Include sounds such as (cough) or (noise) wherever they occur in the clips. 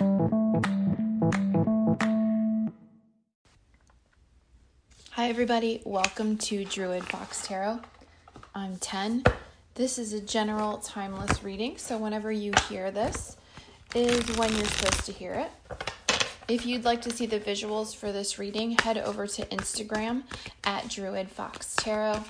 Hi, everybody. Welcome to Druid Fox Tarot. I'm 10. This is a general timeless reading, so whenever you hear this, is when you're supposed to hear it. If you'd like to see the visuals for this reading, head over to Instagram at Druid Fox Tarot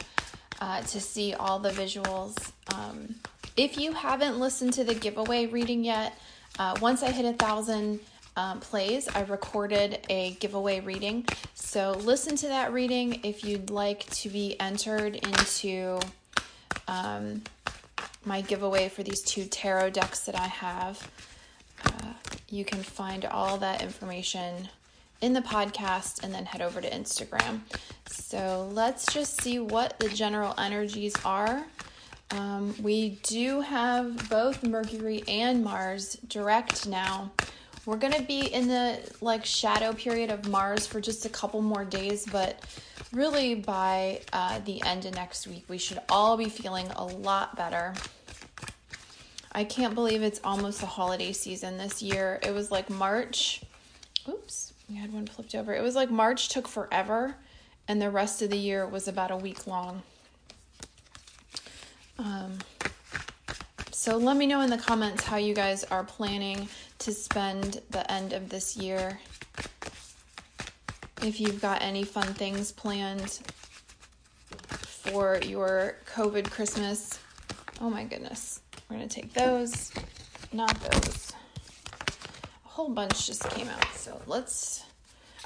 uh, to see all the visuals. Um, if you haven't listened to the giveaway reading yet, uh, once I hit a thousand um, plays, I recorded a giveaway reading. So listen to that reading if you'd like to be entered into um, my giveaway for these two tarot decks that I have. Uh, you can find all that information in the podcast and then head over to Instagram. So let's just see what the general energies are. Um, we do have both Mercury and Mars direct now. We're going to be in the like shadow period of Mars for just a couple more days, but really by uh, the end of next week, we should all be feeling a lot better. I can't believe it's almost the holiday season this year. It was like March. Oops, we had one flipped over. It was like March took forever, and the rest of the year was about a week long. Um, so let me know in the comments how you guys are planning to spend the end of this year. If you've got any fun things planned for your COVID Christmas. Oh my goodness. We're going to take those, not those. A whole bunch just came out. So let's.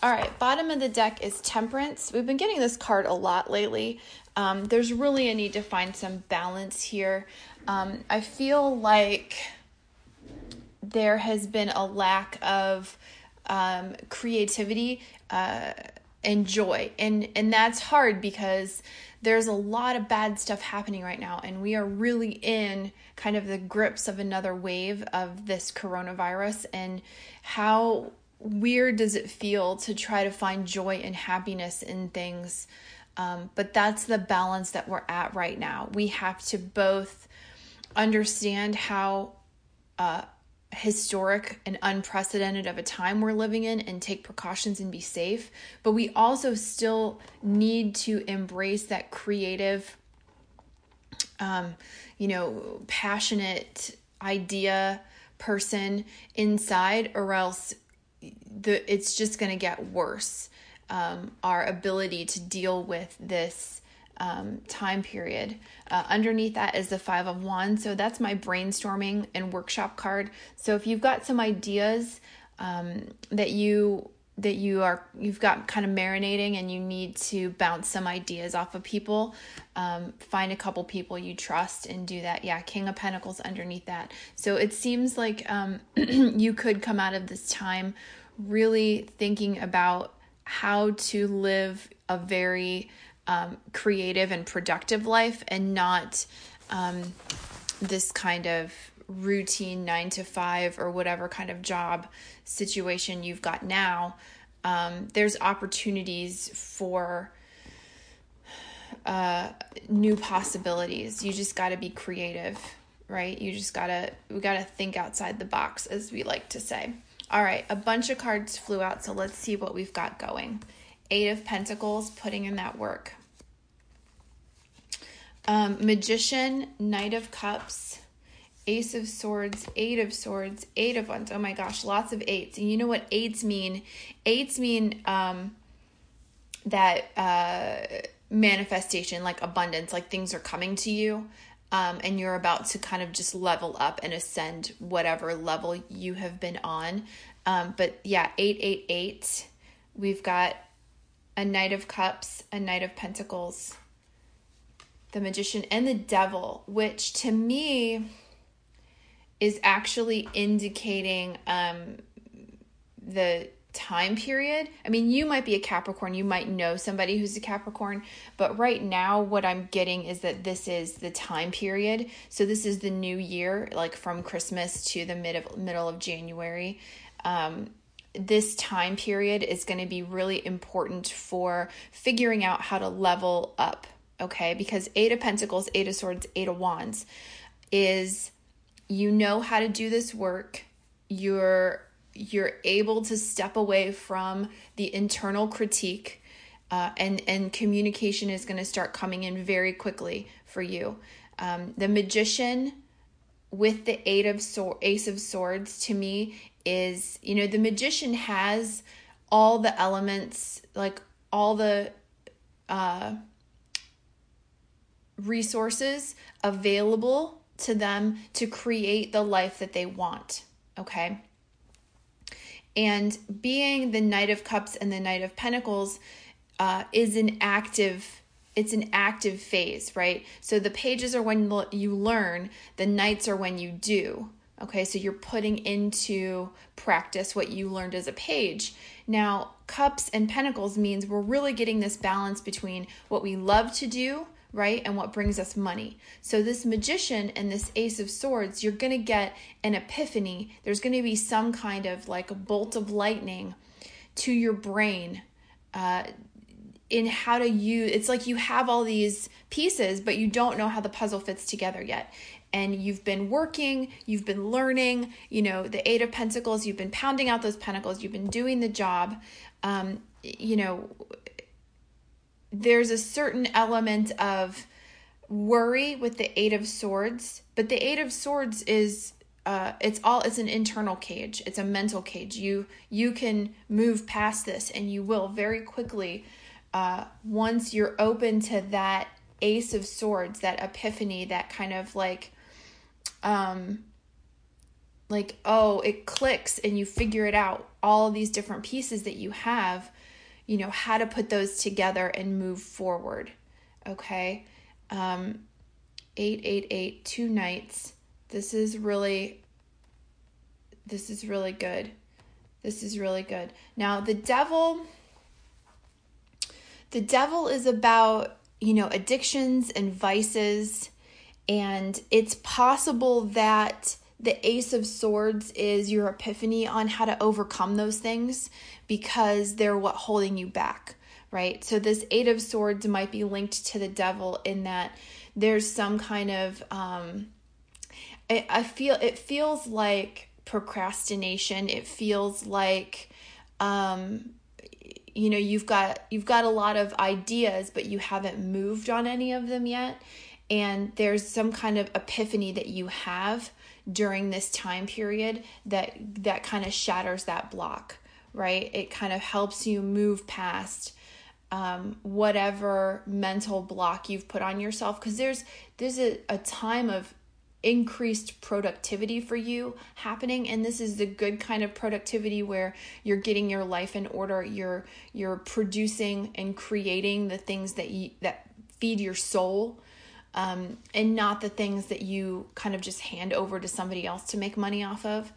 All right, bottom of the deck is Temperance. We've been getting this card a lot lately. Um, there's really a need to find some balance here. Um, I feel like there has been a lack of um, creativity uh, and joy, and and that's hard because there's a lot of bad stuff happening right now, and we are really in kind of the grips of another wave of this coronavirus. And how weird does it feel to try to find joy and happiness in things? Um, but that's the balance that we're at right now. We have to both understand how uh, historic and unprecedented of a time we're living in and take precautions and be safe. But we also still need to embrace that creative, um, you know, passionate idea person inside, or else the it's just going to get worse. Um, our ability to deal with this um, time period. Uh, underneath that is the Five of Wands. So that's my brainstorming and workshop card. So if you've got some ideas um, that you that you are you've got kind of marinating and you need to bounce some ideas off of people um, find a couple people you trust and do that yeah king of pentacles underneath that so it seems like um, (clears throat) you could come out of this time really thinking about how to live a very um, creative and productive life and not um, this kind of routine nine to five or whatever kind of job situation you've got now. Um, there's opportunities for uh, new possibilities. You just got to be creative, right? You just got to, we got to think outside the box, as we like to say. All right, a bunch of cards flew out, so let's see what we've got going. Eight of Pentacles, putting in that work. Um, Magician, Knight of Cups, Ace of Swords, Eight of Swords, Eight of Wands. Oh my gosh, lots of eights. And you know what eights mean? Eights mean um, that uh, manifestation, like abundance, like things are coming to you. Um, and you're about to kind of just level up and ascend whatever level you have been on. Um, but yeah, 888. We've got a Knight of Cups, a Knight of Pentacles, the Magician, and the Devil, which to me is actually indicating um, the time period. I mean, you might be a Capricorn, you might know somebody who's a Capricorn, but right now, what I'm getting is that this is the time period. So, this is the new year, like from Christmas to the mid of, middle of January. Um, this time period is going to be really important for figuring out how to level up, okay? Because Eight of Pentacles, Eight of Swords, Eight of Wands is you know how to do this work. You're you're able to step away from the internal critique uh, and and communication is going to start coming in very quickly for you. Um, the magician with the eight of so- ace of swords to me is you know the magician has all the elements like all the uh, resources available to them to create the life that they want okay and being the Knight of Cups and the Knight of Pentacles uh, is an active it's an active phase, right? So the pages are when you learn, the knights are when you do. Okay, so you're putting into practice what you learned as a page. Now, cups and pentacles means we're really getting this balance between what we love to do right? And what brings us money. So, this magician and this ace of swords, you're going to get an epiphany. There's going to be some kind of like a bolt of lightning to your brain uh, in how to use it's like you have all these pieces, but you don't know how the puzzle fits together yet. And you've been working, you've been learning, you know, the Eight of Pentacles, you've been pounding out those pentacles, you've been doing the job. Um, you know, there's a certain element of worry with the eight of swords but the eight of swords is uh, it's all it's an internal cage. It's a mental cage. You you can move past this and you will very quickly uh, once you're open to that ace of swords that epiphany that kind of like um like oh it clicks and you figure it out. All these different pieces that you have you know, how to put those together and move forward. Okay. Um, 888, two knights. This is really, this is really good. This is really good. Now, the devil, the devil is about, you know, addictions and vices. And it's possible that the Ace of Swords is your epiphany on how to overcome those things because they're what holding you back, right? So this Eight of Swords might be linked to the devil in that there's some kind of um I, I feel it feels like procrastination. It feels like um you know you've got you've got a lot of ideas but you haven't moved on any of them yet and there's some kind of epiphany that you have during this time period that that kind of shatters that block right? It kind of helps you move past um, whatever mental block you've put on yourself because there's there's a, a time of increased productivity for you happening and this is the good kind of productivity where you're getting your life in order you're you're producing and creating the things that you that feed your soul um, and not the things that you kind of just hand over to somebody else to make money off of.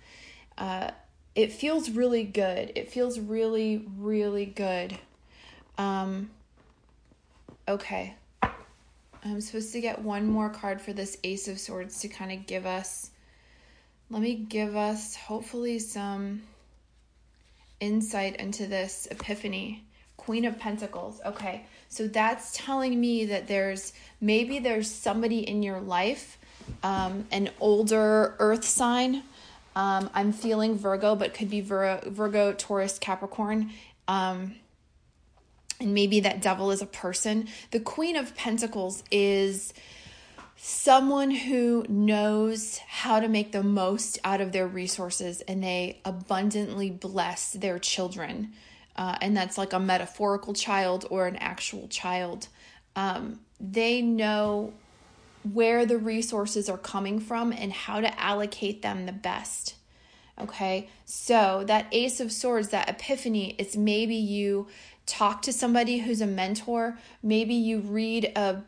Uh, it feels really good. It feels really, really good. Um, okay. I'm supposed to get one more card for this Ace of Swords to kind of give us, let me give us hopefully some insight into this epiphany. Queen of Pentacles. Okay. So that's telling me that there's maybe there's somebody in your life, um, an older earth sign. Um, I'm feeling Virgo, but could be Vir- Virgo, Taurus, Capricorn. Um, and maybe that devil is a person. The Queen of Pentacles is someone who knows how to make the most out of their resources and they abundantly bless their children uh, and that's like a metaphorical child or an actual child, um, they know where the resources are coming from and how to allocate them the best. Okay, so that Ace of Swords, that epiphany, it's maybe you talk to somebody who's a mentor, maybe you read a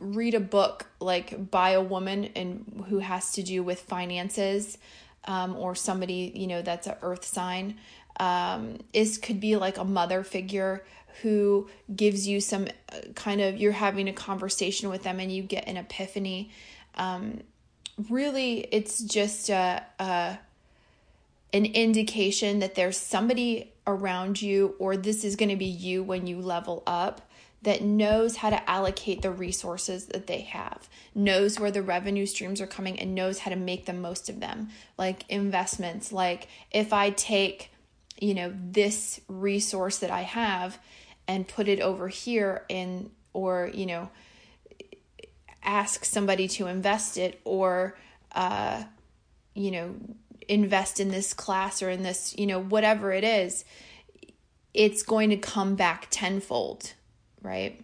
read a book like by a woman and who has to do with finances um, or somebody you know that's an earth sign um, is could be like a mother figure who gives you some uh, kind of you're having a conversation with them and you get an epiphany um, really it's just a, a an indication that there's somebody around you or this is going to be you when you level up that knows how to allocate the resources that they have, knows where the revenue streams are coming, and knows how to make the most of them. Like investments, like if I take, you know, this resource that I have and put it over here and, or, you know, ask somebody to invest it or, uh, you know, invest in this class or in this, you know, whatever it is, it's going to come back tenfold right?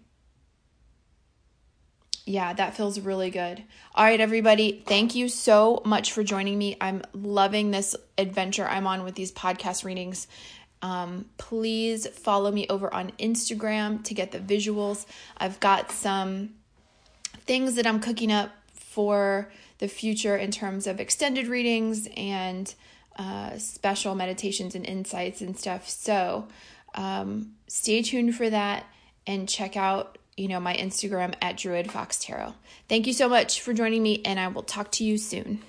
Yeah, that feels really good. All right, everybody, thank you so much for joining me. I'm loving this adventure I'm on with these podcast readings. Um, please follow me over on Instagram to get the visuals. I've got some things that I'm cooking up for the future in terms of extended readings and uh, special meditations and insights and stuff. So um, stay tuned for that and check out, you know, my Instagram at Druid Fox Tarot. Thank you so much for joining me, and I will talk to you soon.